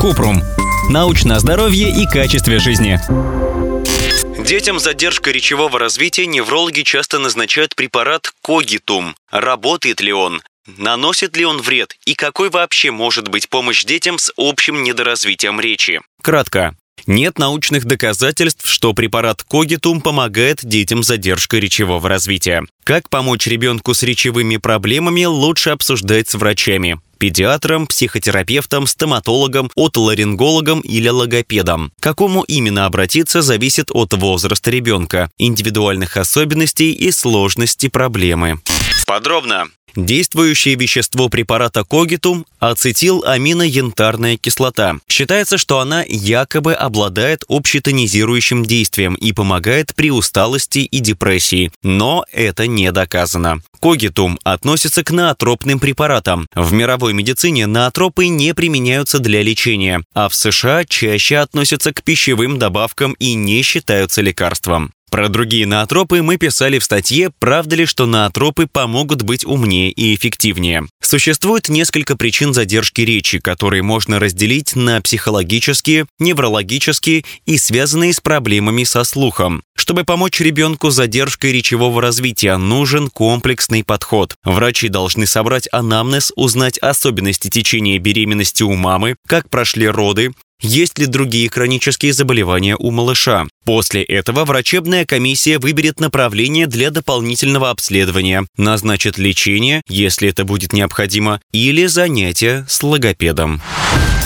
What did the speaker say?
Купрум. Научное здоровье и качестве жизни. Детям с задержкой речевого развития неврологи часто назначают препарат Когитум. Работает ли он? Наносит ли он вред? И какой вообще может быть помощь детям с общим недоразвитием речи? Кратко. Нет научных доказательств, что препарат Когитум помогает детям с задержкой речевого развития. Как помочь ребенку с речевыми проблемами, лучше обсуждать с врачами педиатром, психотерапевтом, стоматологом, отоларингологом или логопедом. К какому именно обратиться зависит от возраста ребенка, индивидуальных особенностей и сложности проблемы. Подробно. Действующее вещество препарата Когитум – ацетиламино-янтарная кислота. Считается, что она якобы обладает общетонизирующим действием и помогает при усталости и депрессии, но это не доказано. Когитум относится к наотропным препаратам. В мировой медицине наотропы не применяются для лечения, а в США чаще относятся к пищевым добавкам и не считаются лекарством. Про другие наотропы мы писали в статье «Правда ли, что наотропы помогут быть умнее и эффективнее?». Существует несколько причин задержки речи, которые можно разделить на психологические, неврологические и связанные с проблемами со слухом. Чтобы помочь ребенку с задержкой речевого развития, нужен комплексный подход. Врачи должны собрать анамнез, узнать особенности течения беременности у мамы, как прошли роды, есть ли другие хронические заболевания у малыша. После этого врачебная комиссия выберет направление для дополнительного обследования, назначит лечение, если это будет необходимо, или занятия с логопедом.